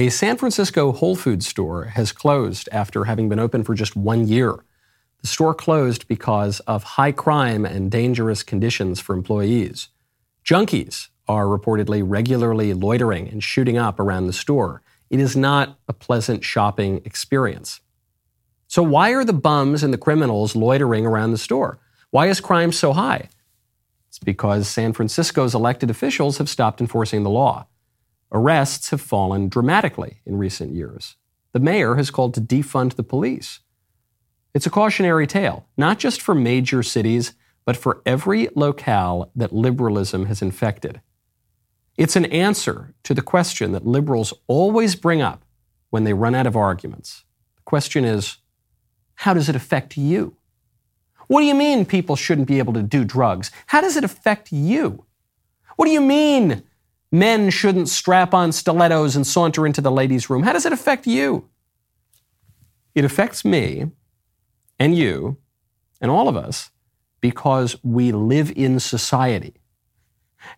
A San Francisco Whole Foods store has closed after having been open for just one year. The store closed because of high crime and dangerous conditions for employees. Junkies are reportedly regularly loitering and shooting up around the store. It is not a pleasant shopping experience. So, why are the bums and the criminals loitering around the store? Why is crime so high? It's because San Francisco's elected officials have stopped enforcing the law. Arrests have fallen dramatically in recent years. The mayor has called to defund the police. It's a cautionary tale, not just for major cities, but for every locale that liberalism has infected. It's an answer to the question that liberals always bring up when they run out of arguments. The question is how does it affect you? What do you mean people shouldn't be able to do drugs? How does it affect you? What do you mean men shouldn't strap on stilettos and saunter into the ladies' room? How does it affect you? It affects me and you and all of us because we live in society.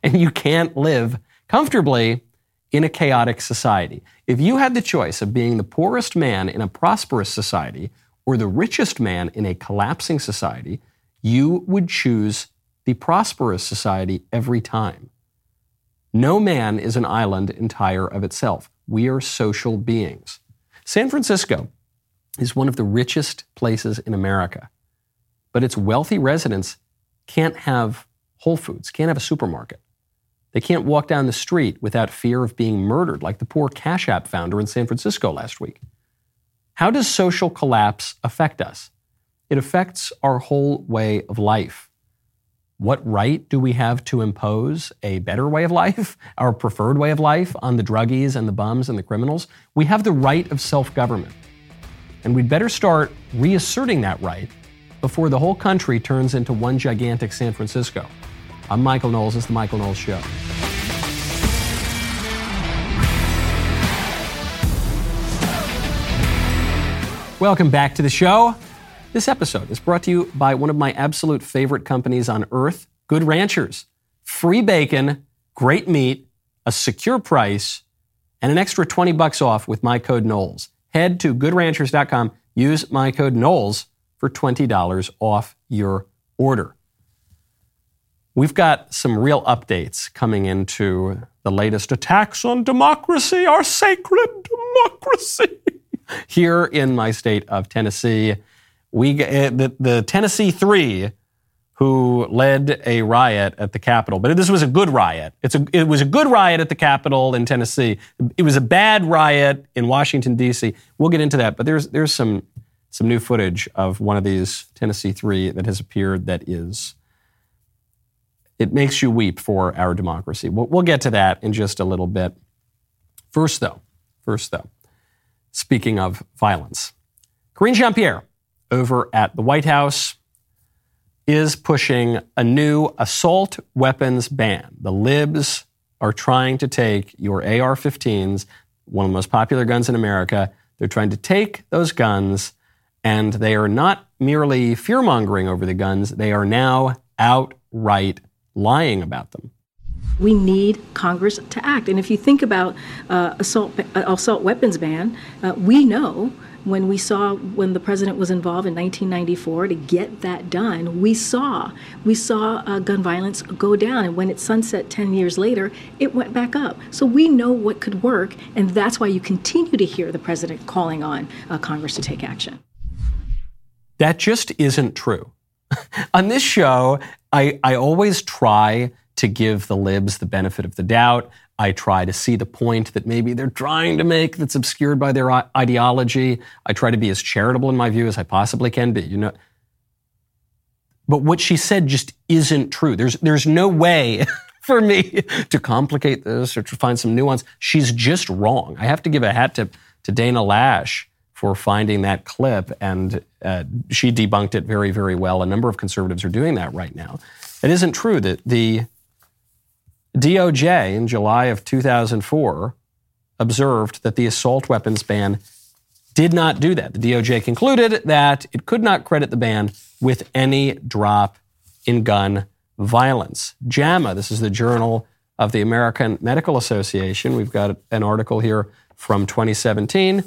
And you can't live comfortably in a chaotic society. If you had the choice of being the poorest man in a prosperous society or the richest man in a collapsing society, you would choose the prosperous society every time. No man is an island entire of itself. We are social beings. San Francisco is one of the richest places in America, but its wealthy residents can't have Whole Foods, can't have a supermarket. They can't walk down the street without fear of being murdered, like the poor Cash App founder in San Francisco last week. How does social collapse affect us? It affects our whole way of life. What right do we have to impose a better way of life, our preferred way of life, on the druggies and the bums and the criminals? We have the right of self government. And we'd better start reasserting that right before the whole country turns into one gigantic San Francisco. I'm Michael Knowles. It's The Michael Knowles Show. Welcome back to the show. This episode is brought to you by one of my absolute favorite companies on earth, Good Ranchers. Free bacon, great meat, a secure price, and an extra 20 bucks off with my code Knowles. Head to goodranchers.com, use my code Knowles for $20 off your order. We've got some real updates coming into the latest attacks on democracy, our sacred democracy. here in my state of Tennessee. We uh, the, the Tennessee Three, who led a riot at the Capitol, but this was a good riot. It's a, it was a good riot at the Capitol in Tennessee. It was a bad riot in Washington D.C. We'll get into that, but there's there's some some new footage of one of these Tennessee Three that has appeared that is. It makes you weep for our democracy. We'll, we'll get to that in just a little bit. First, though, first though, Speaking of violence, Karine Jean Pierre over at the White House is pushing a new assault weapons ban. The libs are trying to take your AR 15s, one of the most popular guns in America. They're trying to take those guns, and they are not merely fear mongering over the guns, they are now outright lying about them. We need Congress to act. And if you think about uh, assault uh, assault weapons ban, uh, we know when we saw when the president was involved in 1994 to get that done we saw we saw uh, gun violence go down. And when it sunset 10 years later it went back up. So we know what could work and that's why you continue to hear the president calling on uh, congress to take action. That just isn't true. On this show I, I always try to give the libs the benefit of the doubt. I try to see the point that maybe they're trying to make that's obscured by their ideology. I try to be as charitable in my view as I possibly can be. You know, but what she said just isn't true. There's there's no way for me to complicate this or to find some nuance. She's just wrong. I have to give a hat tip to Dana Loesch for finding that clip, and uh, she debunked it very, very well. A number of conservatives are doing that right now. It isn't true that the DOJ in July of 2004 observed that the assault weapons ban did not do that. The DOJ concluded that it could not credit the ban with any drop in gun violence. JAMA, this is the Journal of the American Medical Association. We've got an article here from 2017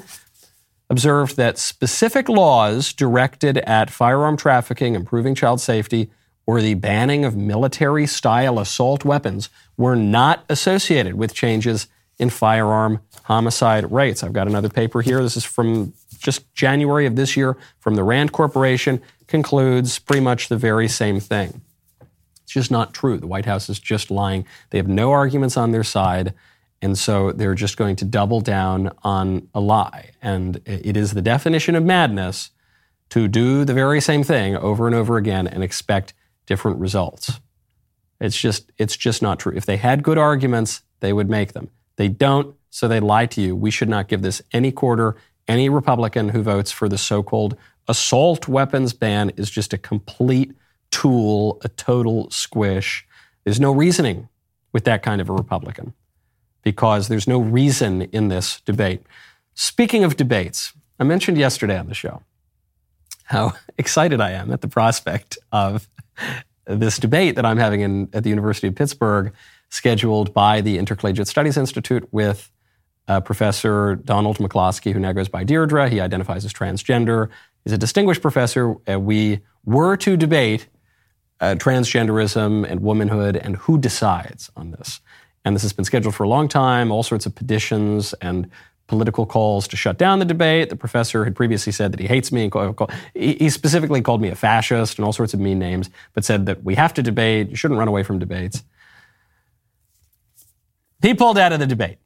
observed that specific laws directed at firearm trafficking, improving child safety, or the banning of military style assault weapons were not associated with changes in firearm homicide rates. I've got another paper here. This is from just January of this year from the Rand Corporation, concludes pretty much the very same thing. It's just not true. The White House is just lying. They have no arguments on their side. And so they're just going to double down on a lie. And it is the definition of madness to do the very same thing over and over again and expect different results. It's just, it's just not true. If they had good arguments, they would make them. They don't, so they lie to you. We should not give this any quarter. Any Republican who votes for the so called assault weapons ban is just a complete tool, a total squish. There's no reasoning with that kind of a Republican because there's no reason in this debate. Speaking of debates, I mentioned yesterday on the show how excited I am at the prospect of this debate that I'm having in, at the University of Pittsburgh, scheduled by the Intercollegiate Studies Institute with uh, Professor Donald McCloskey, who now goes by Deirdre. He identifies as transgender. He's a distinguished professor. Uh, we were to debate uh, transgenderism and womanhood and who decides on this. And this has been scheduled for a long time, all sorts of petitions and political calls to shut down the debate. The professor had previously said that he hates me. He specifically called me a fascist and all sorts of mean names, but said that we have to debate. You shouldn't run away from debates. He pulled out of the debate.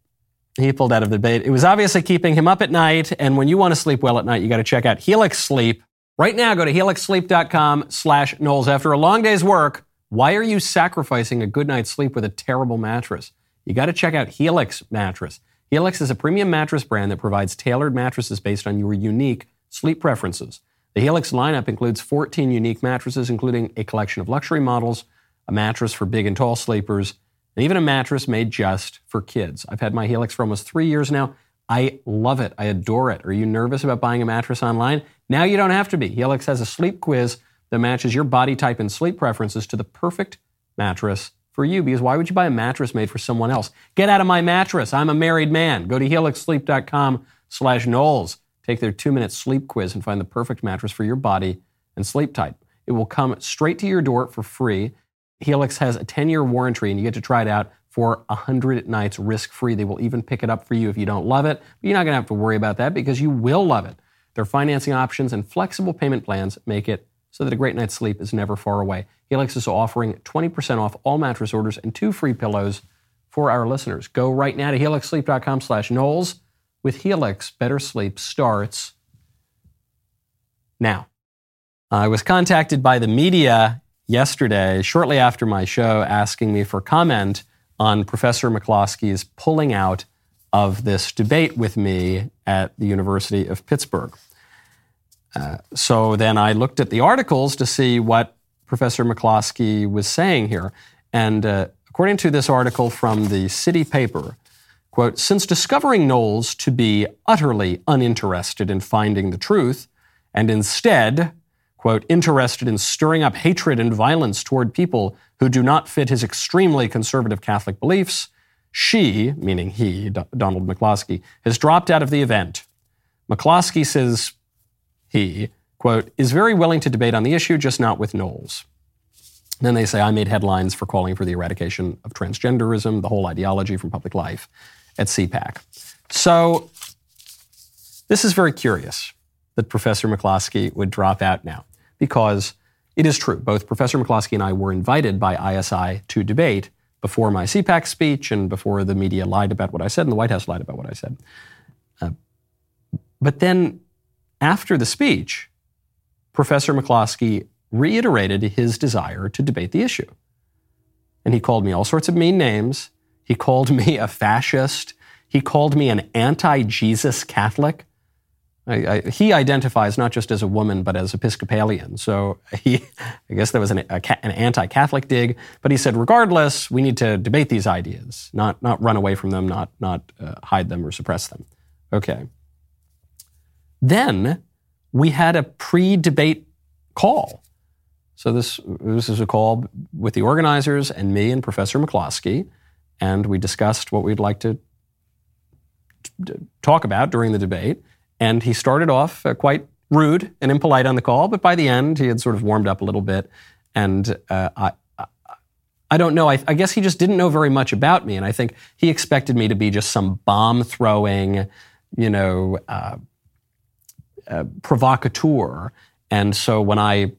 He pulled out of the debate. It was obviously keeping him up at night. And when you want to sleep well at night, you got to check out Helix Sleep. Right now, go to helixsleep.com slash Knowles. After a long day's work, why are you sacrificing a good night's sleep with a terrible mattress? You got to check out Helix Mattress. Helix is a premium mattress brand that provides tailored mattresses based on your unique sleep preferences. The Helix lineup includes 14 unique mattresses, including a collection of luxury models, a mattress for big and tall sleepers, and even a mattress made just for kids. I've had my Helix for almost three years now. I love it. I adore it. Are you nervous about buying a mattress online? Now you don't have to be. Helix has a sleep quiz that matches your body type and sleep preferences to the perfect mattress for you because why would you buy a mattress made for someone else? Get out of my mattress. I'm a married man. Go to helixsleep.com slash Knowles. Take their two-minute sleep quiz and find the perfect mattress for your body and sleep type. It will come straight to your door for free. Helix has a 10-year warranty and you get to try it out for 100 nights risk-free. They will even pick it up for you if you don't love it. But you're not going to have to worry about that because you will love it. Their financing options and flexible payment plans make it so that a great night's sleep is never far away. Helix is offering 20% off all mattress orders and two free pillows for our listeners. Go right now to helixsleep.com slash Knowles. With Helix, better sleep starts now. I was contacted by the media yesterday, shortly after my show, asking me for comment on Professor McCloskey's pulling out of this debate with me at the University of Pittsburgh. Uh, so then I looked at the articles to see what Professor McCloskey was saying here. And uh, according to this article from the City Paper, quote, since discovering Knowles to be utterly uninterested in finding the truth, and instead, quote, interested in stirring up hatred and violence toward people who do not fit his extremely conservative Catholic beliefs, she, meaning he, D- Donald McCloskey, has dropped out of the event. McCloskey says he, quote, is very willing to debate on the issue, just not with Knowles. Then they say, I made headlines for calling for the eradication of transgenderism, the whole ideology from public life at CPAC. So this is very curious that Professor McCloskey would drop out now because it is true. Both Professor McCloskey and I were invited by ISI to debate before my CPAC speech and before the media lied about what I said and the White House lied about what I said. Uh, but then after the speech, Professor McCloskey reiterated his desire to debate the issue. And he called me all sorts of mean names. He called me a fascist. He called me an anti Jesus Catholic. I, I, he identifies not just as a woman, but as Episcopalian. So he, I guess there was an, an anti Catholic dig. But he said, regardless, we need to debate these ideas, not, not run away from them, not, not uh, hide them or suppress them. Okay. Then we had a pre debate call. So this, this is a call with the organizers and me and Professor McCloskey, and we discussed what we'd like to talk about during the debate. And he started off uh, quite rude and impolite on the call, but by the end, he had sort of warmed up a little bit. And uh, I, I don't know. I, I, guess he just didn't know very much about me. And I think he expected me to be just some bomb throwing, you know, uh, provocateur. And so when I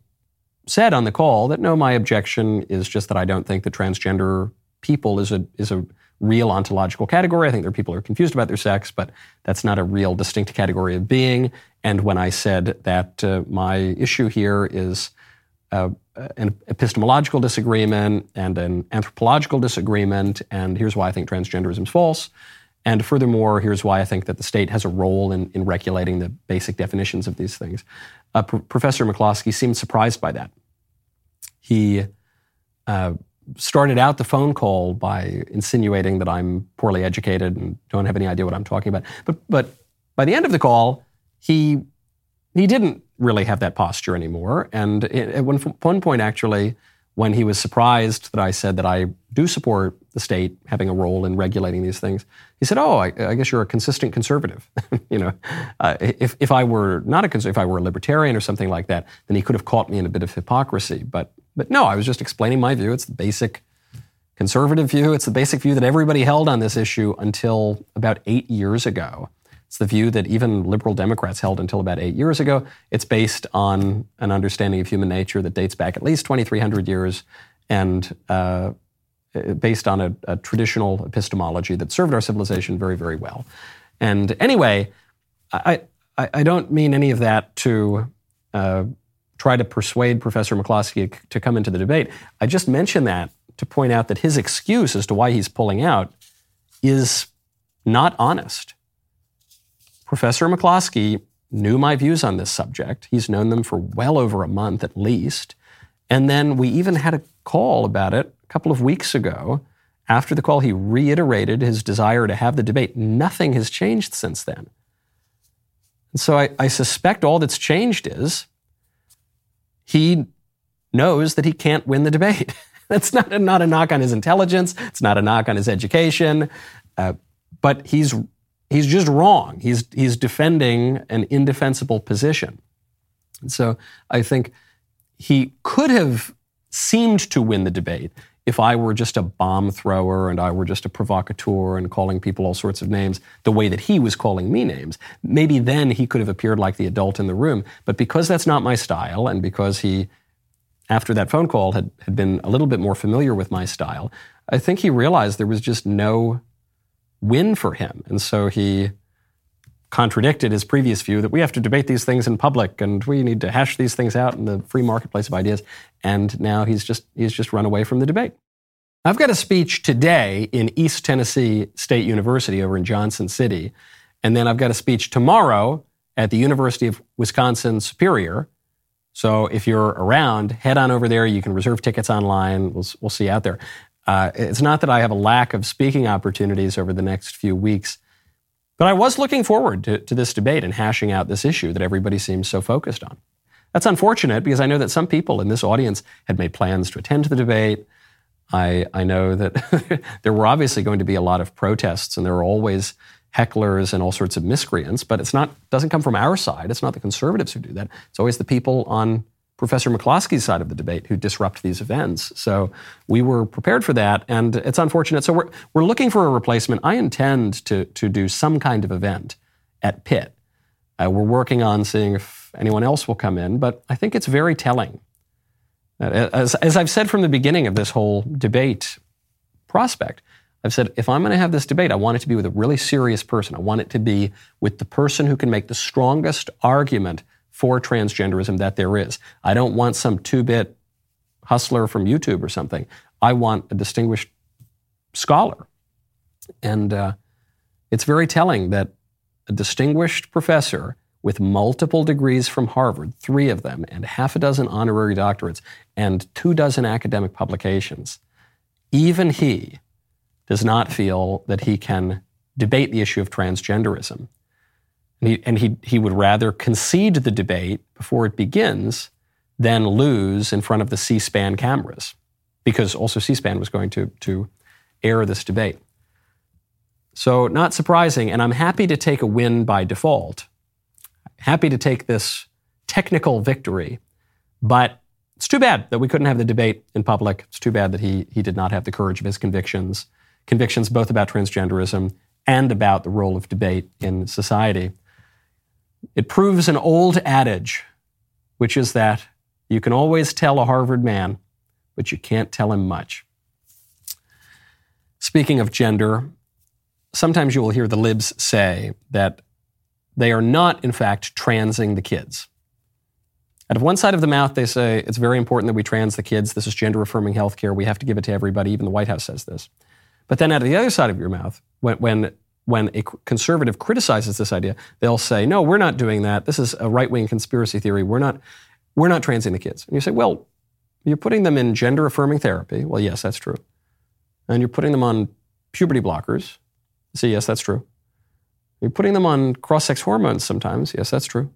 said on the call that no, my objection is just that I don't think that transgender people is a, is a real ontological category. I think there are people who are confused about their sex, but that's not a real distinct category of being. And when I said that uh, my issue here is uh, an epistemological disagreement and an anthropological disagreement, and here's why I think transgenderism is false. And furthermore, here's why I think that the state has a role in, in regulating the basic definitions of these things. Uh, P- Professor McCloskey seemed surprised by that. He uh, started out the phone call by insinuating that I'm poorly educated and don't have any idea what I'm talking about. But, but by the end of the call, he, he didn't really have that posture anymore. And at one, one point, actually, when he was surprised that I said that I do support the state having a role in regulating these things, he said, "Oh, I, I guess you're a consistent conservative." you know, uh, if if I were not a if I were a libertarian or something like that, then he could have caught me in a bit of hypocrisy. But but no, I was just explaining my view. It's the basic conservative view. It's the basic view that everybody held on this issue until about eight years ago. It's the view that even liberal Democrats held until about eight years ago. It's based on an understanding of human nature that dates back at least 2,300 years and uh, based on a, a, traditional epistemology that served our civilization very, very well. And anyway, I, I, I don't mean any of that to uh, try to persuade Professor McCloskey to come into the debate. I just mention that to point out that his excuse as to why he's pulling out is not honest. Professor McCloskey knew my views on this subject. He's known them for well over a month at least. And then we even had a call about it couple of weeks ago. After the call, he reiterated his desire to have the debate. Nothing has changed since then. And so I, I suspect all that's changed is he knows that he can't win the debate. That's not a, not a knock on his intelligence. It's not a knock on his education. Uh, but he's he's just wrong. He's he's defending an indefensible position. And so I think he could have seemed to win the debate if I were just a bomb thrower and I were just a provocateur and calling people all sorts of names the way that he was calling me names. Maybe then he could have appeared like the adult in the room. But because that's not my style and because he, after that phone call, had, had been a little bit more familiar with my style, I think he realized there was just no win for him. And so he contradicted his previous view that we have to debate these things in public and we need to hash these things out in the free marketplace of ideas. And now he's just he's just run away from the debate. I've got a speech today in East Tennessee State University over in Johnson City, and then I've got a speech tomorrow at the University of Wisconsin Superior. So if you're around, head on over there. You can reserve tickets online. We'll, we'll see you out there. Uh, it's not that I have a lack of speaking opportunities over the next few weeks. But I was looking forward to, to this debate and hashing out this issue that everybody seems so focused on. That's unfortunate because I know that some people in this audience had made plans to attend the debate. I, I know that there were obviously going to be a lot of protests and there were always hecklers and all sorts of miscreants, but it's not doesn't come from our side. It's not the conservatives who do that. It's always the people on Professor McCloskey's side of the debate who disrupt these events. So we were prepared for that, and it's unfortunate. So we're, we're looking for a replacement. I intend to, to do some kind of event at Pitt. Uh, we're working on seeing if anyone else will come in, but I think it's very telling. As, as I've said from the beginning of this whole debate prospect, I've said if I'm going to have this debate, I want it to be with a really serious person. I want it to be with the person who can make the strongest argument for transgenderism that there is. I don't want some two bit hustler from YouTube or something. I want a distinguished scholar. And uh, it's very telling that a distinguished professor with multiple degrees from Harvard, three of them, and half a dozen honorary doctorates, and two dozen academic publications, even he does not feel that he can debate the issue of transgenderism. And he, and he, he would rather concede the debate before it begins than lose in front of the C SPAN cameras, because also C SPAN was going to, to air this debate. So, not surprising, and I'm happy to take a win by default. Happy to take this technical victory, but it's too bad that we couldn't have the debate in public. It's too bad that he, he did not have the courage of his convictions, convictions both about transgenderism and about the role of debate in society. It proves an old adage, which is that you can always tell a Harvard man, but you can't tell him much. Speaking of gender, sometimes you will hear the libs say that they are not, in fact, transing the kids. Out of one side of the mouth, they say it's very important that we trans the kids. This is gender affirming healthcare. We have to give it to everybody. Even the White House says this. But then out of the other side of your mouth, when, when, when a conservative criticizes this idea, they'll say, no, we're not doing that. This is a right wing conspiracy theory. We're not, we're not transing the kids. And you say, well, you're putting them in gender affirming therapy. Well, yes, that's true. And you're putting them on puberty blockers. So, yes, that's true. You're putting them on cross sex hormones sometimes. Yes, that's true.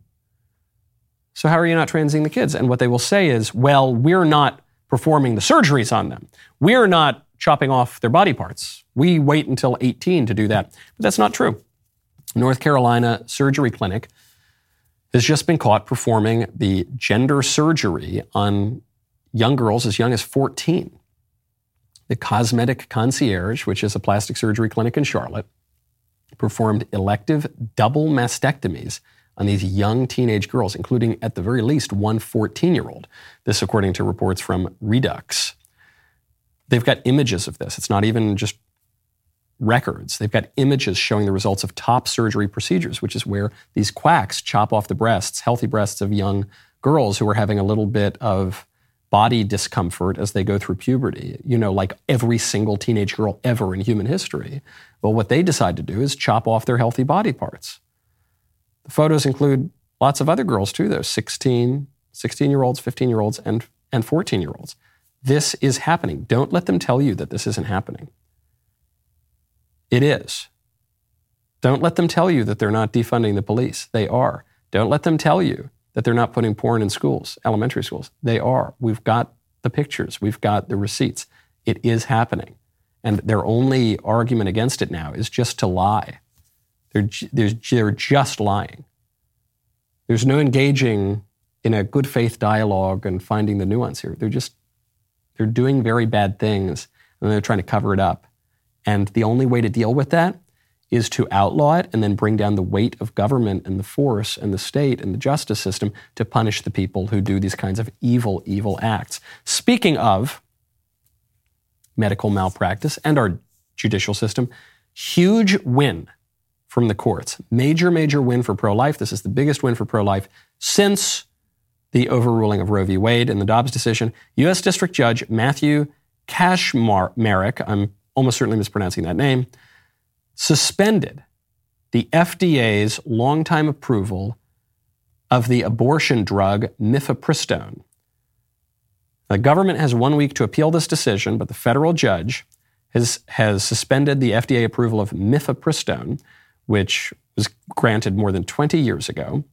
So, how are you not transing the kids? And what they will say is, well, we're not performing the surgeries on them. We're not chopping off their body parts. We wait until 18 to do that. But that's not true. North Carolina Surgery Clinic has just been caught performing the gender surgery on young girls as young as 14. The Cosmetic Concierge, which is a plastic surgery clinic in Charlotte, performed elective double mastectomies on these young teenage girls, including at the very least one 14 year old. This, according to reports from Reduxx. They've got images of this. It's not even just records. They've got images showing the results of top surgery procedures, which is where these quacks chop off the breasts, healthy breasts of young girls who are having a little bit of body discomfort as they go through puberty, you know, like every single teenage girl ever in human history. Well, what they decide to do is chop off their healthy body parts. The photos include lots of other girls too, though 16, 16 year olds, 15 year olds, and, and 14 year olds. This is happening. Don't let them tell you that this isn't happening. It is. Don't let them tell you that they're not defunding the police. They are. Don't let them tell you that they're not putting porn in schools, elementary schools. They are. We've got the pictures, we've got the receipts. It is happening. And their only argument against it now is just to lie. They're, they're, they're just lying. There's no engaging in a good faith dialogue and finding the nuance here. They're just, they're doing very bad things and they're trying to cover it up. And the only way to deal with that is to outlaw it and then bring down the weight of government and the force and the state and the justice system to punish the people who do these kinds of evil, evil acts. Speaking of medical malpractice and our judicial system, huge win from the courts. Major, major win for pro life. This is the biggest win for pro life since the overruling of Roe v. Wade and the Dobbs decision. U.S. District Judge Matthew Kacsmaryk, I'm almost certainly mispronouncing that name, suspended the FDA's longtime approval of the abortion drug mifepristone. The government has one week to appeal this decision, but the federal judge has, has suspended the FDA approval of mifepristone, which was granted more than 20 years ago.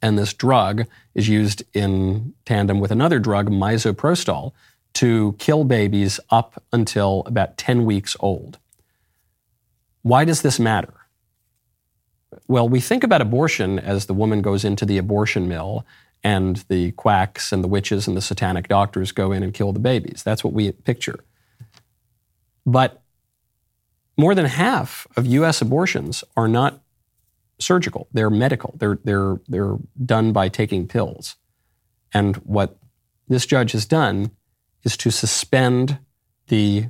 And this drug is used in tandem with another drug, misoprostol, to kill babies up until about 10 weeks old. Why does this matter? Well, we think about abortion as the woman goes into the abortion mill and the quacks and the witches and the satanic doctors go in and kill the babies. That's what we picture. But more than half of US abortions are not surgical, they're medical. They're, they're, they're done by taking pills. And what this judge has done is to suspend the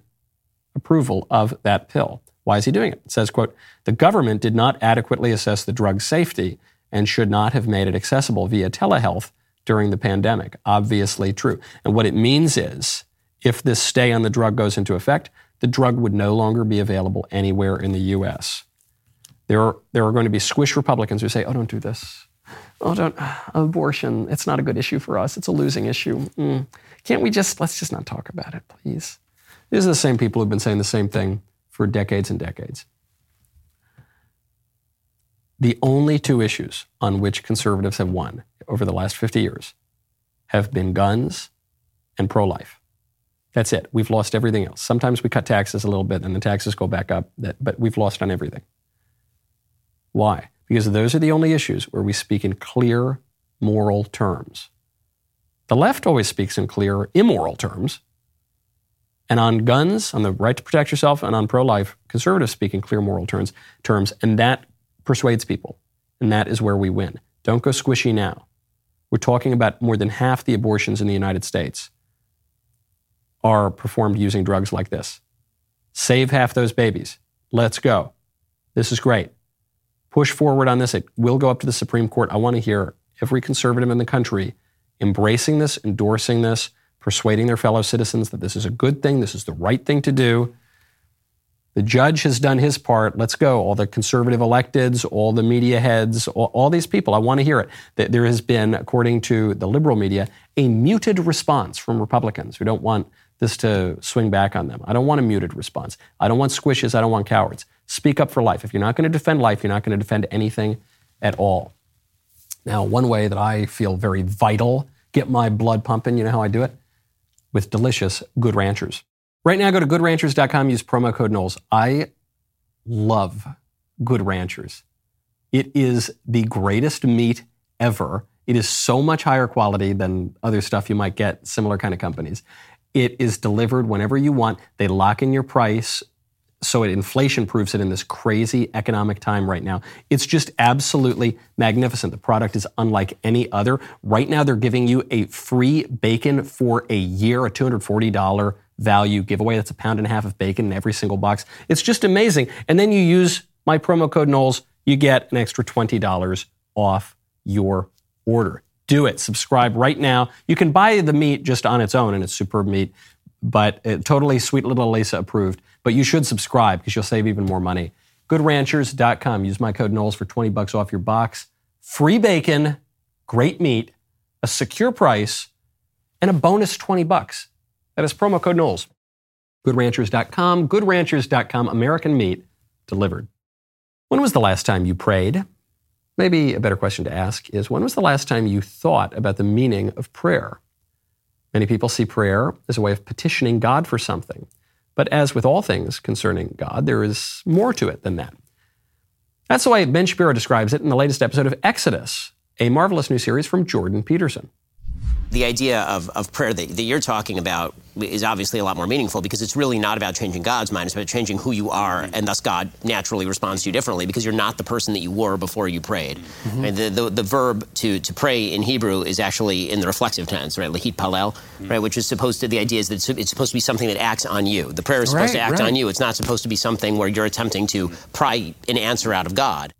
approval of that pill. Why is he doing it? It says, quote, the government did not adequately assess the drug's safety and should not have made it accessible via telehealth during the pandemic. Obviously true. And what it means is if this stay on the drug goes into effect, the drug would no longer be available anywhere in the US. There are, there are going to be squish Republicans who say, oh, don't do this. Oh, don't, abortion, it's not a good issue for us. It's a losing issue. Mm. Can't we just, let's just not talk about it, please? These are the same people who've been saying the same thing for decades and decades. The only two issues on which conservatives have won over the last 50 years have been guns and pro life. That's it. We've lost everything else. Sometimes we cut taxes a little bit and the taxes go back up, but we've lost on everything. Why? Because those are the only issues where we speak in clear moral terms. The left always speaks in clear immoral terms. And on guns, on the right to protect yourself, and on pro life, conservatives speak in clear moral terms, terms, and that persuades people. And that is where we win. Don't go squishy now. We're talking about more than half the abortions in the United States are performed using drugs like this. Save half those babies. Let's go. This is great. Push forward on this. It will go up to the Supreme Court. I want to hear every conservative in the country embracing this, endorsing this, persuading their fellow citizens that this is a good thing, this is the right thing to do. The judge has done his part. Let's go. All the conservative electeds, all the media heads, all, all these people. I want to hear it. That there has been, according to the liberal media, a muted response from Republicans who don't want this to swing back on them. I don't want a muted response. I don't want squishes. I don't want cowards. Speak up for life. If you're not going to defend life, you're not going to defend anything at all. Now, one way that I feel very vital, get my blood pumping, you know how I do it? With delicious Good Ranchers. Right now, go to goodranchers.com, use promo code Knowles. I love Good Ranchers. It is the greatest meat ever. It is so much higher quality than other stuff you might get, similar kind of companies. It is delivered whenever you want. They lock in your price so it inflation proofs it in this crazy economic time right now. It's just absolutely magnificent. The product is unlike any other. Right now, they're giving you a free bacon for a year, a $240 value giveaway. That's a pound and a half of bacon in every single box. It's just amazing. And then you use my promo code Knowles, you get an extra $20 off your order. Do it. Subscribe right now. You can buy the meat just on its own, and it's superb meat, but uh, totally sweet little Lisa approved. But you should subscribe because you'll save even more money. GoodRanchers.com. Use my code Knowles for 20 bucks off your box. Free bacon, great meat, a secure price, and a bonus 20 bucks. That is promo code Knowles. GoodRanchers.com. GoodRanchers.com. American meat delivered. When was the last time you prayed? Maybe a better question to ask is when was the last time you thought about the meaning of prayer? Many people see prayer as a way of petitioning God for something. But as with all things concerning God, there is more to it than that. That's the way Ben Shapiro describes it in the latest episode of Exodus, a marvelous new series from Jordan Peterson the idea of, of prayer that, that, you're talking about is obviously a lot more meaningful because it's really not about changing God's mind. It's about changing who you are, and thus God naturally responds to you differently because you're not the person that you were before you prayed. Mm-hmm. And the, the, the, verb to, to pray in Hebrew is actually in the reflexive tense, right? Lahit palel, mm-hmm. right? Which is supposed to, the idea is that it's, it's, supposed to be something that acts on you. The prayer is supposed right, to act right. on you. It's not supposed to be something where you're attempting to pry an answer out of God.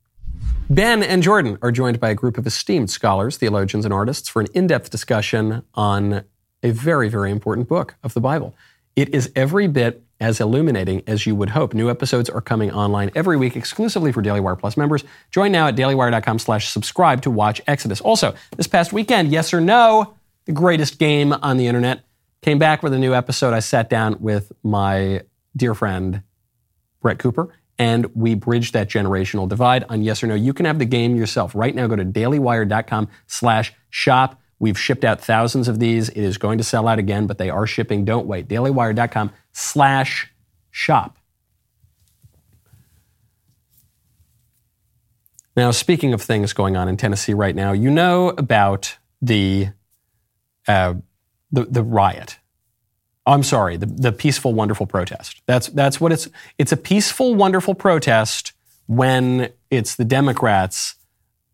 Ben and Jordan are joined by a group of esteemed scholars, theologians, and artists for an in depth discussion on a very, very important book of the Bible. It is every bit as illuminating as you would hope. New episodes are coming online every week exclusively for Daily Wire Plus members. Join now at dailywire.com slash subscribe to watch Exodus. Also, this past weekend, Yes or No, the greatest game on the internet, came back with a new episode. I sat down with my dear friend, Brett Cooper, and we bridge that generational divide on yes or no. You can have the game yourself. Right now, go to dailywire.com slash shop. We've shipped out thousands of these. It is going to sell out again, but they are shipping. Don't wait. dailywire.com slash shop. Now, speaking of things going on in Tennessee right now, you know about the uh, the, the riot I'm sorry, the, the peaceful, wonderful protest. That's, that's what it's, it's a peaceful, wonderful protest when it's the Democrats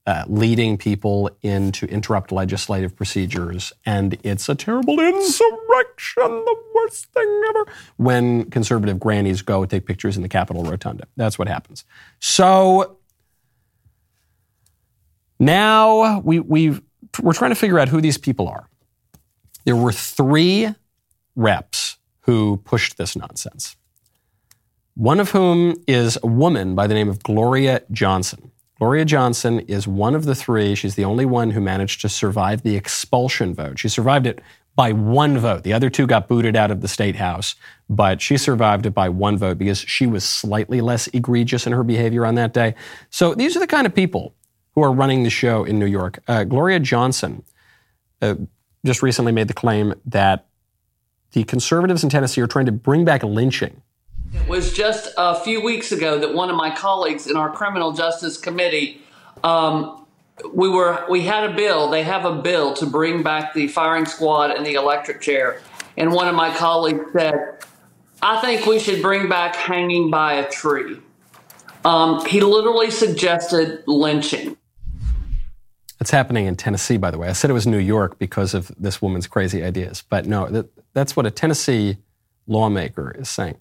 uh, leading people in to interrupt legislative procedures. And it's a terrible insurrection, the worst thing ever, when conservative grannies go take pictures in the Capitol Rotunda. That's what happens. So now we, we we're trying to figure out who these people are. There were three reps who pushed this nonsense. One of whom is a woman by the name of Gloria Johnson. Gloria Johnson is one of the three. She's the only one who managed to survive the expulsion vote. She survived it by one vote. The other two got booted out of the state house, but she survived it by one vote because she was slightly less egregious in her behavior on that day. So these are the kind of people who are running the show in New York. Uh, Gloria Johnson uh, just recently made the claim that the conservatives in Tennessee are trying to bring back lynching. It was just a few weeks ago that one of my colleagues in our criminal justice committee, um, we were we had a bill. They have a bill to bring back the firing squad and the electric chair, and one of my colleagues said, "I think we should bring back hanging by a tree." Um, he literally suggested lynching. It's happening in Tennessee, by the way. I said it was New York because of this woman's crazy ideas, but no, that, that's what a Tennessee lawmaker is saying.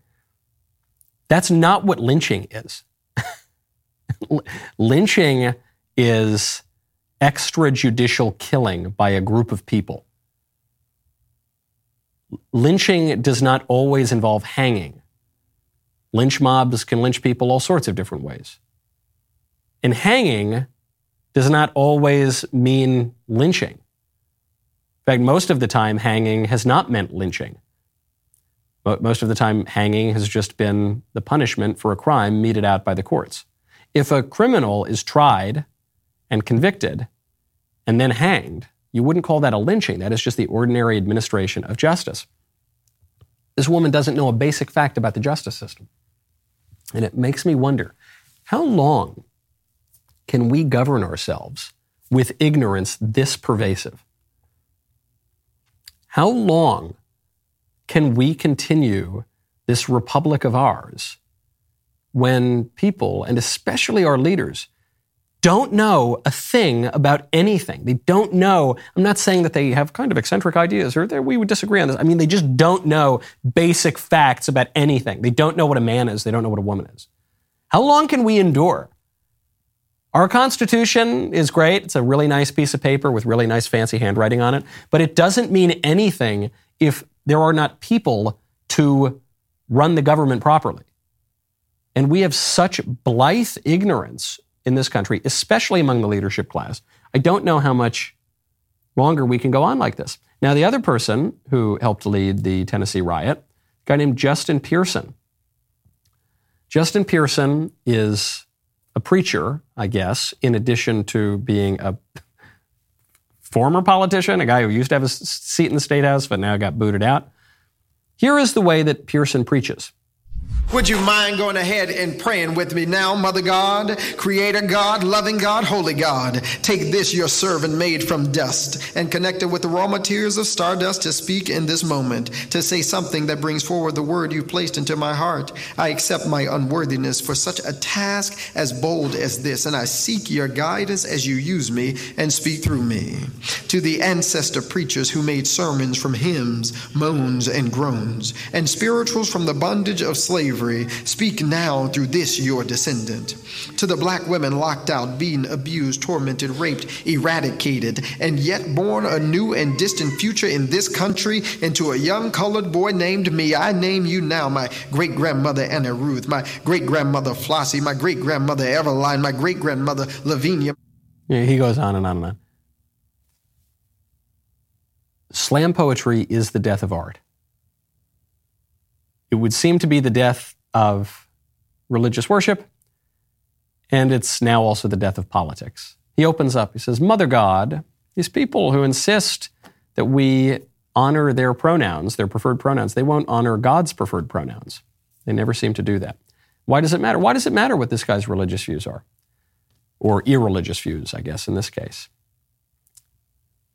That's not what lynching is. lynching is extrajudicial killing by a group of people. Lynching does not always involve hanging. Lynch mobs can lynch people all sorts of different ways. And hanging does not always mean lynching. In fact, most of the time, hanging has not meant lynching. Most of the time, hanging has just been the punishment for a crime meted out by the courts. If a criminal is tried and convicted and then hanged, you wouldn't call that a lynching. That is just the ordinary administration of justice. This woman doesn't know a basic fact about the justice system. And it makes me wonder how long can we govern ourselves with ignorance this pervasive? How long can we continue this republic of ours when people, and especially our leaders, don't know a thing about anything. They don't know. I'm not saying that they have kind of eccentric ideas or we would disagree on this. I mean, they just don't know basic facts about anything. They don't know what a man is. They don't know what a woman is. How long can we endure? Our Constitution is great. It's a really nice piece of paper with really nice fancy handwriting on it, but it doesn't mean anything if there are not people to run the government properly. And we have such blithe ignorance in this country, especially among the leadership class. I don't know how much longer we can go on like this. Now, the other person who helped lead the Tennessee riot, a guy named Justin Pearson. Justin Pearson is a preacher, I guess, in addition to being a former politician, a guy who used to have a seat in the state house but now got booted out. Here is the way that Pearson preaches. Would you mind going ahead and praying with me now, Mother God, Creator God, loving God, Holy God? Take this, your servant made from dust, and connect it with the raw materials of stardust to speak in this moment, to say something that brings forward the word you placed into my heart. I accept my unworthiness for such a task as bold as this, and I seek your guidance as you use me and speak through me. To the ancestor preachers who made sermons from hymns, moans, and groans, and spirituals from the bondage of slavery slavery, speak now through this your descendant. To the black women locked out, being abused, tormented, raped, eradicated, and yet born a new and distant future in this country, and to a young colored boy named me, I name you now my great grandmother Anna Ruth, my great grandmother Flossie, my great grandmother Eveline, my great grandmother Lavinia. Yeah, he goes on and on and on. Slam poetry is the death of art. It would seem to be the death of religious worship, and it's now also the death of politics. He opens up, he says, Mother God, these people who insist that we honor their pronouns, their preferred pronouns, they won't honor God's preferred pronouns. They never seem to do that. Why does it matter? Why does it matter what this guy's religious views are? Or irreligious views, I guess, in this case.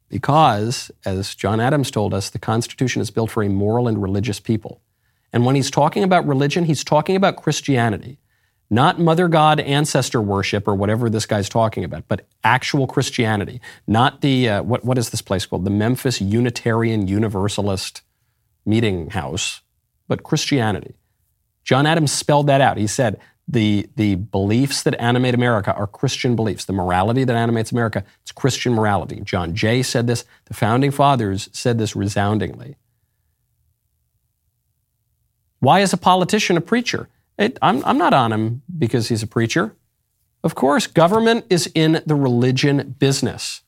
Because, as John Adams told us, the Constitution is built for a moral and religious people. And when he's talking about religion, he's talking about Christianity, not mother god ancestor worship or whatever this guy's talking about, but actual Christianity, not the, uh, what, what is this place called? The Memphis Unitarian Universalist Meeting House, but Christianity. John Adams spelled that out. He said, the, the beliefs that animate America are Christian beliefs. The morality that animates America, it's Christian morality. John Jay said this. The founding fathers said this resoundingly. Why is a politician a preacher? It, I'm, I'm not on him because he's a preacher. Of course, government is in the religion business.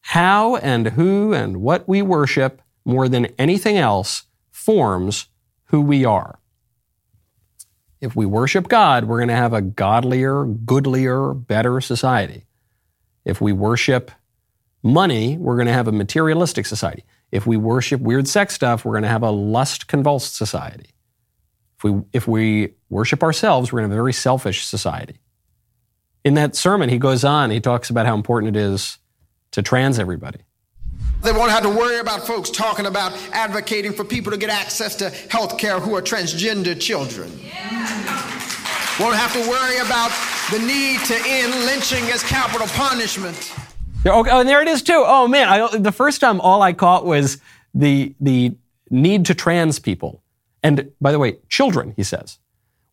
How and who and what we worship more than anything else forms who we are. If we worship God, we're going to have a godlier, goodlier, better society. If we worship money, we're going to have a materialistic society. If we worship weird sex stuff, we're going to have a lust convulsed society. If we, if we worship ourselves, we're going to have a very selfish society. In that sermon, he goes on, he talks about how important it is to trans everybody. They won't have to worry about folks talking about advocating for people to get access to health care who are transgender children. Won't have to worry about the need to end lynching as capital punishment. Oh, and there it is too. Oh man, I, the first time all I caught was the the need to trans people, and by the way, children. He says.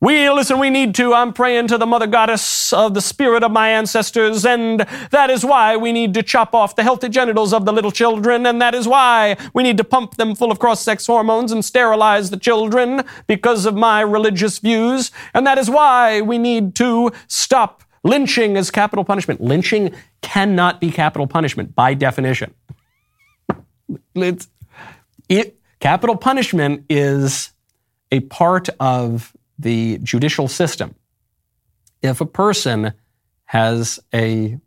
We, listen, we need to. I'm praying to the mother goddess of the spirit of my ancestors, and that is why we need to chop off the healthy genitals of the little children, and that is why we need to pump them full of cross sex hormones and sterilize the children because of my religious views, and that is why we need to stop lynching is capital punishment. Lynching cannot be capital punishment by definition. it's, it, capital punishment is a part of the judicial system. If a person has a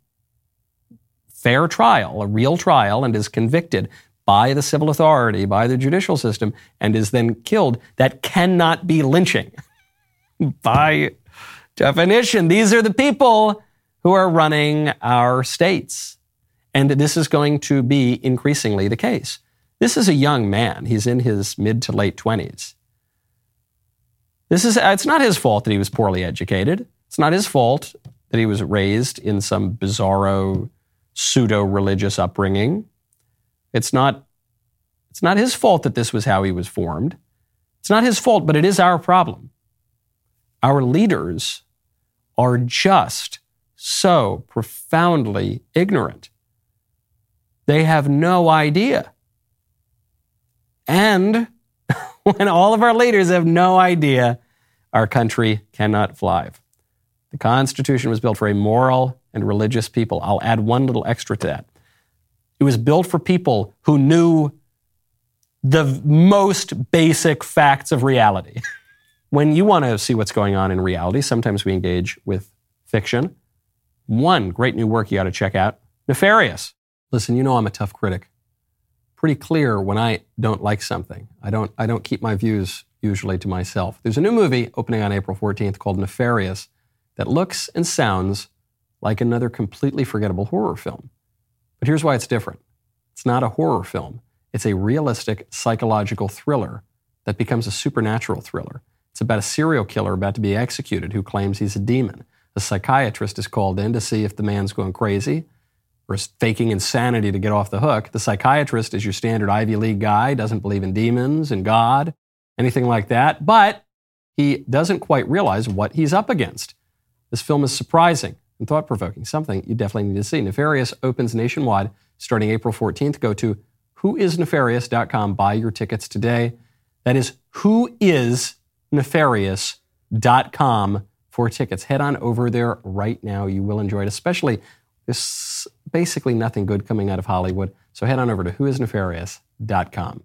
fair trial, a real trial, and is convicted by the civil authority, by the judicial system, and is then killed, that cannot be lynching. by definition, these are the people who are running our states. And this is going to be increasingly the case. This is a young man. He's in his mid to late 20s. This is, it's not his fault that he was poorly educated. It's not his fault that he was raised in some bizarro pseudo religious upbringing. It's not, it's not his fault that this was how he was formed. It's not his fault, but it is our problem. Our leaders are just so profoundly ignorant. They have no idea. And when all of our leaders have no idea, our country cannot thrive. The Constitution was built for a moral and religious people. I'll add one little extra to that. It was built for people who knew the most basic facts of reality. when you want to see what's going on in reality, sometimes we engage with fiction. One great new work you ought to check out Nefarious. Listen, you know I'm a tough critic pretty clear when I don't like something. I don't, I don't keep my views usually to myself. There's a new movie opening on April 14th called Nefarious that looks and sounds like another completely forgettable horror film. But here's why it's different it's not a horror film, it's a realistic psychological thriller that becomes a supernatural thriller. It's about a serial killer about to be executed who claims he's a demon. A psychiatrist is called in to see if the man's going crazy or is faking insanity to get off the hook. The psychiatrist is your standard Ivy League guy, doesn't believe in demons and God, anything like that, but he doesn't quite realize what he's up against. This film is surprising and thought provoking, something you definitely need to see. Nefarious opens nationwide starting April 14th. Go to whoisnefarious.com, buy your tickets today. That is whoisnefarious.com for tickets. Head on over there right now. You will enjoy it, especially there's basically nothing good coming out of Hollywood. So head on over to whoisnefarious.com.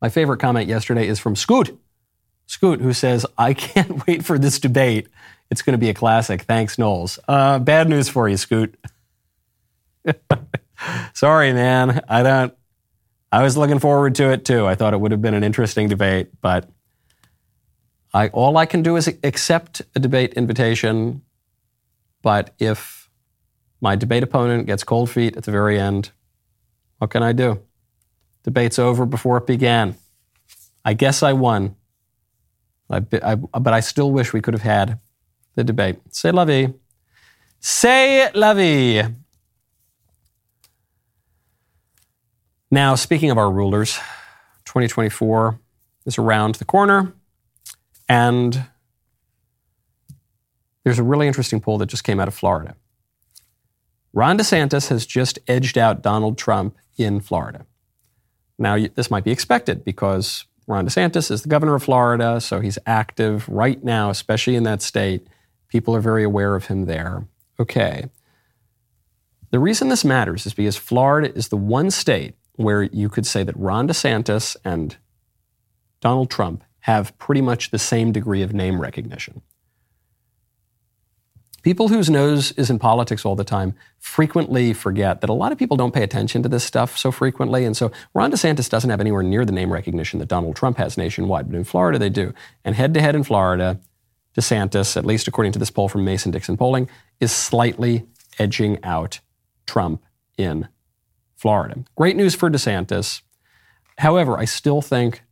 My favorite comment yesterday is from Scoot. Scoot, who says, I can't wait for this debate. It's going to be a classic. Thanks, Knowles. Uh, bad news for you, Scoot. Sorry, man. I don't. I was looking forward to it too. I thought it would have been an interesting debate, but I, all I can do is accept a debate invitation. But if my debate opponent gets cold feet at the very end. What can I do? Debate's over before it began. I guess I won. I, I, but I still wish we could have had the debate. Say la vie. Say la vie. Now, speaking of our rulers, 2024 is around the corner, and there's a really interesting poll that just came out of Florida. Ron DeSantis has just edged out Donald Trump in Florida. Now, this might be expected because Ron DeSantis is the governor of Florida, so he's active right now, especially in that state. People are very aware of him there. Okay. The reason this matters is because Florida is the one state where you could say that Ron DeSantis and Donald Trump have pretty much the same degree of name recognition. People whose nose is in politics all the time frequently forget that a lot of people don't pay attention to this stuff so frequently. And so Ron DeSantis doesn't have anywhere near the name recognition that Donald Trump has nationwide, but in Florida they do. And head to head in Florida, DeSantis, at least according to this poll from Mason Dixon Polling, is slightly edging out Trump in Florida. Great news for DeSantis. However, I still think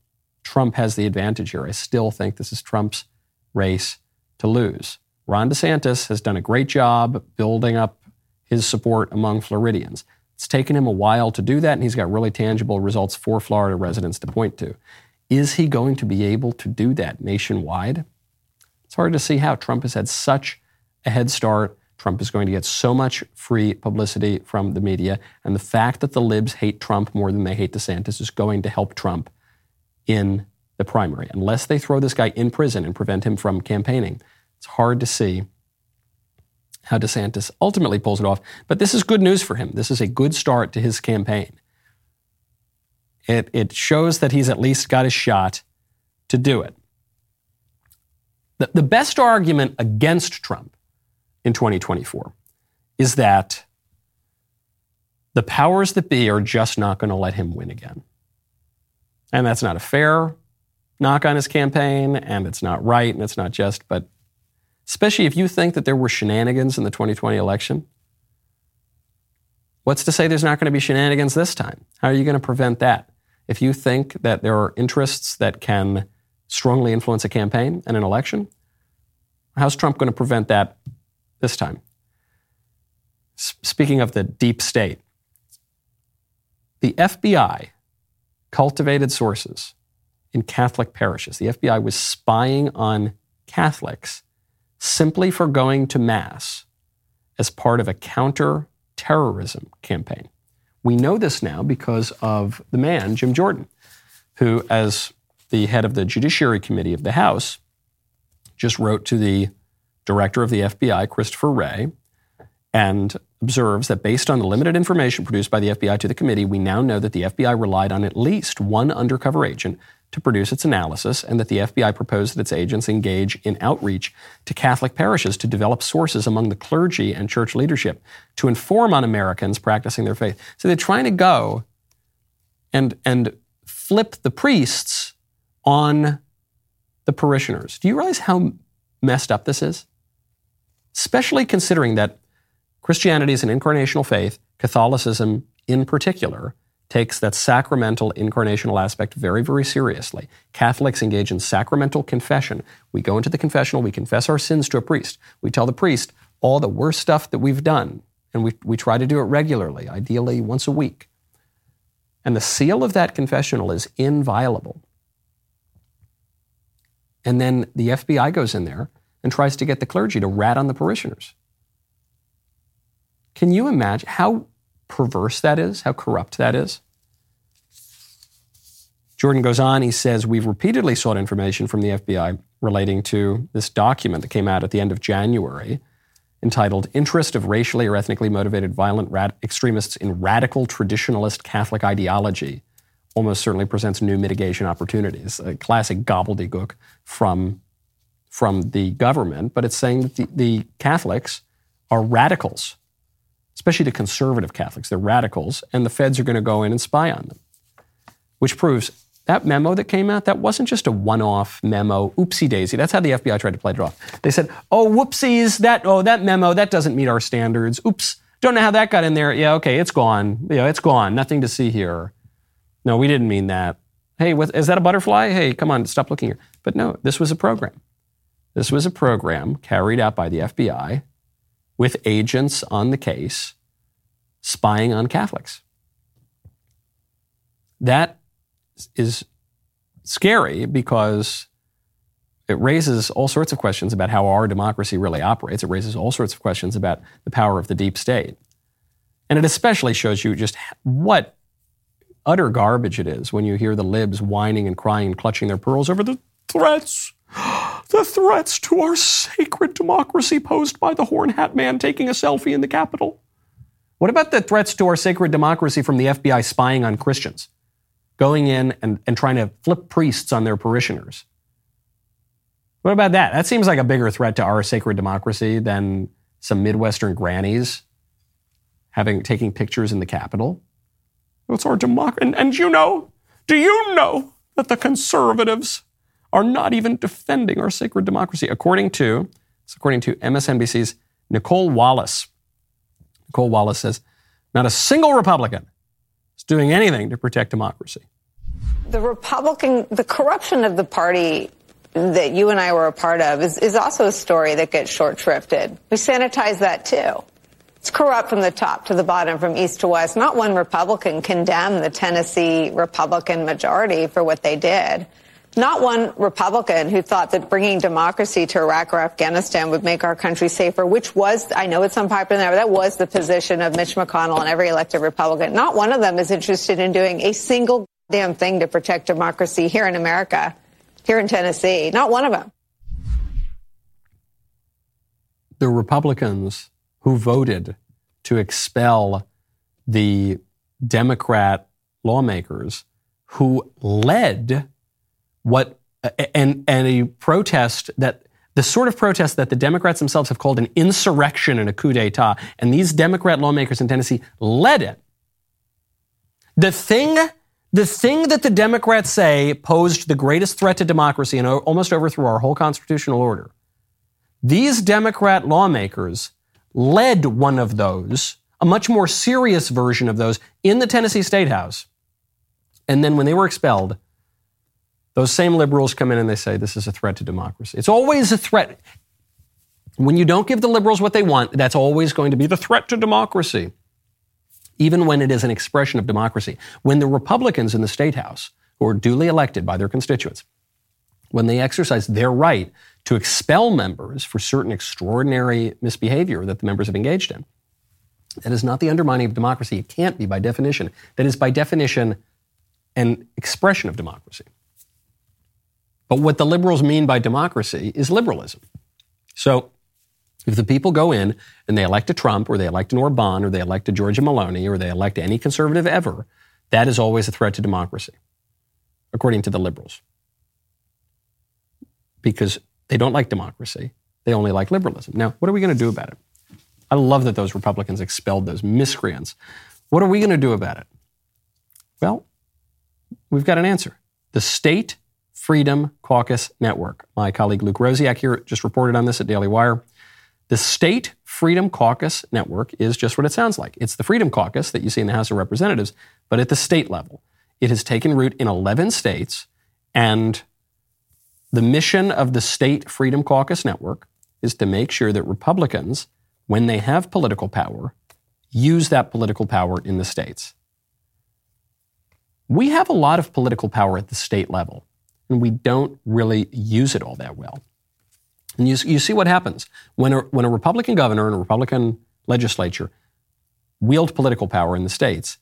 Trump has the advantage here. I still think this is Trump's race to lose. Ron DeSantis has done a great job building up his support among Floridians. It's taken him a while to do that, and he's got really tangible results for Florida residents to point to. Is he going to be able to do that nationwide? It's hard to see how. Trump has had such a head start. Trump is going to get so much free publicity from the media. And the fact that the libs hate Trump more than they hate DeSantis is going to help Trump in the primary. Unless they throw this guy in prison and prevent him from campaigning, it's hard to see how DeSantis ultimately pulls it off. But this is good news for him. This is a good start to his campaign. It, it shows that he's at least got a shot to do it. The, the best argument against Trump in 2024 is that the powers that be are just not going to let him win again. And that's not a fair knock on his campaign, and it's not right, and it's not just, but especially if you think that there were shenanigans in the 2020 election. What's to say there's not going to be shenanigans this time? How are you going to prevent that? If you think that there are interests that can strongly influence a campaign and an election, how's Trump going to prevent that this time? S- speaking of the deep state, the FBI cultivated sources in Catholic parishes. The FBI was spying on Catholics simply for going to Mass as part of a counter terrorism campaign. We know this now because of the man, Jim Jordan, who, as the head of the Judiciary Committee of the House, just wrote to the director of the FBI, Christopher Wray, and observes that based on the limited information produced by the FBI to the committee, we now know that the FBI relied on at least one undercover agent to produce its analysis, and that the FBI proposed that its agents engage in outreach to Catholic parishes to develop sources among the clergy and church leadership to inform on Americans practicing their faith. So they're trying to go and, and flip the priests on the parishioners. Do you realize how messed up this is? Especially considering that Christianity is an incarnational faith, Catholicism in particular takes that sacramental incarnational aspect very, very seriously. Catholics engage in sacramental confession. We go into the confessional, we confess our sins to a priest. We tell the priest all the worst stuff that we've done, and we, we try to do it regularly, ideally once a week. And the seal of that confessional is inviolable. And then the FBI goes in there and tries to get the clergy to rat on the parishioners. Can you imagine how perverse that is, how corrupt that is. Jordan goes on, he says, We've repeatedly sought information from the FBI relating to this document that came out at the end of January entitled Interest of Racially or Ethnically Motivated Violent Rad- Extremists in Radical Traditionalist Catholic Ideology. Almost certainly presents new mitigation opportunities. A classic gobbledygook from, from the government, but it's saying that the, the Catholics are radicals especially the conservative Catholics. They're radicals, and the feds are going to go in and spy on them. Which proves that memo that came out, that wasn't just a one off memo, oopsie daisy. That's how the FBI tried to play it off. They said, oh, whoopsies, that, oh, that memo, that doesn't meet our standards. Oops, don't know how that got in there. Yeah, okay, it's gone. Yeah, it's gone. Nothing to see here. No, we didn't mean that. Hey, what, is that a butterfly? Hey, come on, stop looking here. But no, this was a program. This was a program carried out by the FBI with agents on the case spying on Catholics. That is scary because it raises all sorts of questions about how our democracy really operates. It raises all sorts of questions about the power of the deep state. And it especially shows you just what utter garbage it is when you hear the libs whining and crying and clutching their pearls over the threats the threats to our sacred democracy posed by the horn hat man taking a selfie in the Capitol. What about the threats to our sacred democracy from the FBI spying on Christians, going in and, and trying to flip priests on their parishioners? What about that? That seems like a bigger threat to our sacred democracy than some Midwestern grannies having taking pictures in the Capitol. It's our democracy. And, and you know, do you know that the conservatives are not even defending our sacred democracy? According to, according to MSNBC's Nicolle Wallace. Nicolle Wallace says, not a single Republican is doing anything to protect democracy. The Republican, the corruption of the party that you and I were a part of is, is also a story that gets short shrifted. We sanitize that too. It's corrupt from the top to the bottom, from east to west. Not one Republican condemned the Tennessee Republican majority for what they did. Not one Republican who thought that bringing democracy to Iraq or Afghanistan would make our country safer, which was, I know it's unpopular now, but that was the position of Mitch McConnell and every elected Republican. Not one of them is interested in doing a single damn thing to protect democracy here in America here in Tennessee. Not one of them. The Republicans who voted to expel the Democrat lawmakers who led what and and a protest that the sort of protest that the Democrats themselves have called an insurrection and a coup d'etat, and these Democrat lawmakers in Tennessee led it. The thing the thing that the Democrats say posed the greatest threat to democracy and almost overthrew our whole constitutional order. These Democrat lawmakers led one of those, a much more serious version of those, in the Tennessee State House. And then when they were expelled, those same liberals come in and they say this is a threat to democracy. It's always a threat. When you don't give the liberals what they want, that's always going to be the threat to democracy even when it is an expression of democracy. When the Republicans in the state house, who are duly elected by their constituents, when they exercise their right to expel members for certain extraordinary misbehavior that the members have engaged in, that is not the undermining of democracy. It can't be by definition. That is by definition an expression of democracy. But what the liberals mean by democracy is liberalism. So if the people go in and they elect a Trump or they elect an Orban or they elect a Giorgia Meloni or they elect any conservative ever, that is always a threat to democracy, according to the liberals. Because they don't like democracy, they only like liberalism. Now, what are we going to do about it? I love that those Republicans expelled those miscreants. What are we going to do about it? Well, we've got an answer. The State Freedom Caucus Network. My colleague Luke Rosiak here just reported on this at Daily Wire. The State Freedom Caucus Network is just what it sounds like. It's the Freedom Caucus that you see in the House of Representatives, but at the state level. It has taken root in 11 states, and the mission of the State Freedom Caucus Network is to make sure that Republicans, when they have political power, use that political power in the states. We have a lot of political power at the state level, and we don't really use it all that well. And you, you see what happens when a, when a Republican governor and a Republican legislature wield political power in the states.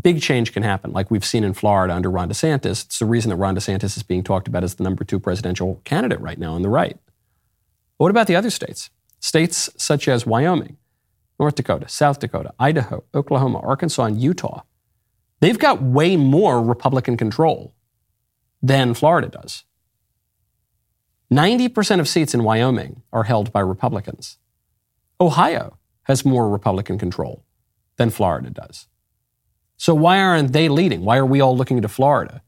Big change can happen, like we've seen in Florida under Ron DeSantis. It's the reason that Ron DeSantis is being talked about as the number two presidential candidate right now on the right. But what about the other states? States such as Wyoming, North Dakota, South Dakota, Idaho, Oklahoma, Arkansas, and Utah. They've got way more Republican control than Florida does. 90% of seats in Wyoming are held by Republicans. Ohio has more Republican control than Florida does. So why aren't they leading? Why are we all looking to Florida?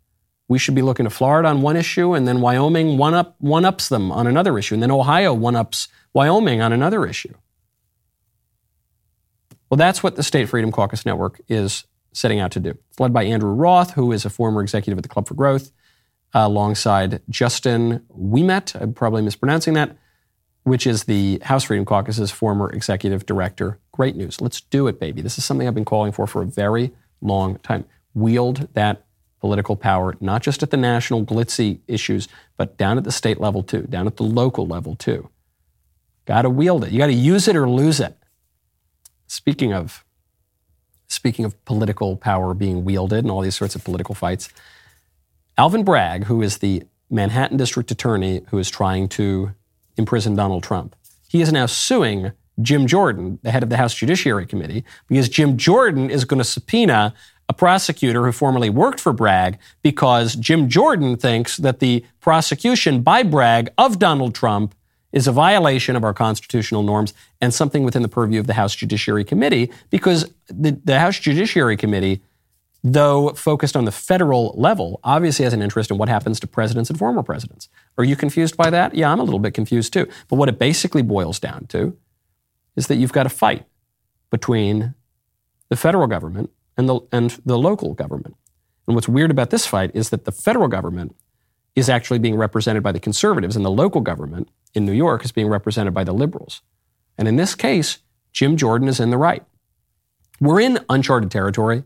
We should be looking to Florida on one issue, and then Wyoming one up one ups them on another issue, and then Ohio one ups Wyoming on another issue. Well, that's what the State Freedom Caucus Network is setting out to do. It's led by Andrew Roth, who is a former executive at the Club for Growth alongside Justin Ouimet, I'm probably mispronouncing that, which is the House Freedom Caucus's former executive director. Great news. Let's do it, baby. This is something I've been calling for for a very long time. Wield that political power, not just at the national glitzy issues, but down at the state level too, down at the local level too. Got to wield it. You got to use it or lose it. Speaking of speaking of political power being wielded and all these sorts of political fights, Alvin Bragg, who is the Manhattan district attorney who is trying to imprison Donald Trump, he is now suing Jim Jordan, the head of the House Judiciary Committee, because Jim Jordan is going to subpoena a prosecutor who formerly worked for Bragg because Jim Jordan thinks that the prosecution by Bragg of Donald Trump is a violation of our constitutional norms and something within the purview of the House Judiciary Committee because the, the House Judiciary Committee, though focused on the federal level, obviously has an interest in what happens to presidents and former presidents. Are you confused by that? Yeah, I'm a little bit confused too. But what it basically boils down to is that you've got a fight between the federal government and the, and the local government. And what's weird about this fight is that the federal government is actually being represented by the conservatives, and the local government in New York is being represented by the liberals. And in this case, Jim Jordan is in the right. We're in uncharted territory.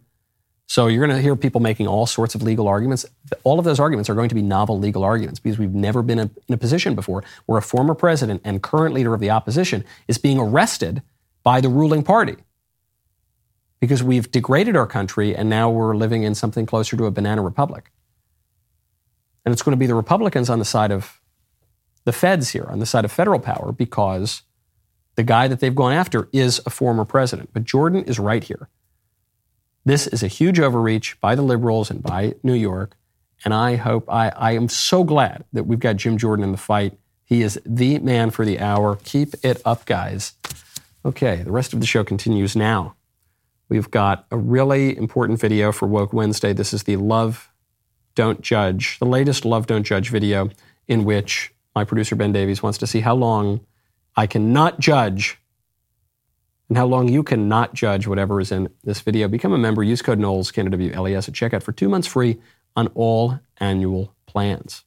So you're going to hear people making all sorts of legal arguments. All of those arguments are going to be novel legal arguments because we've never been in a position before where a former president and current leader of the opposition is being arrested by the ruling party because we've degraded our country and now we're living in something closer to a banana republic. And it's going to be the Republicans on the side of the feds here, on the side of federal power, because the guy that they've gone after is a former president. But Jordan is right here. This is a huge overreach by the liberals and by New York. And I hope, I, I am so glad that we've got Jim Jordan in the fight. He is the man for the hour. Keep it up, guys. Okay, the rest of the show continues now. We've got a really important video for Woke Wednesday. This is the Love, Don't Judge, the latest Love, Don't Judge video, in which my producer Ben Davies wants to see how long I cannot judge and how long you cannot judge whatever is in this video. Become a member. Use code Knowles, K-N-O-W-L-E-S at checkout for two months free on all annual plans.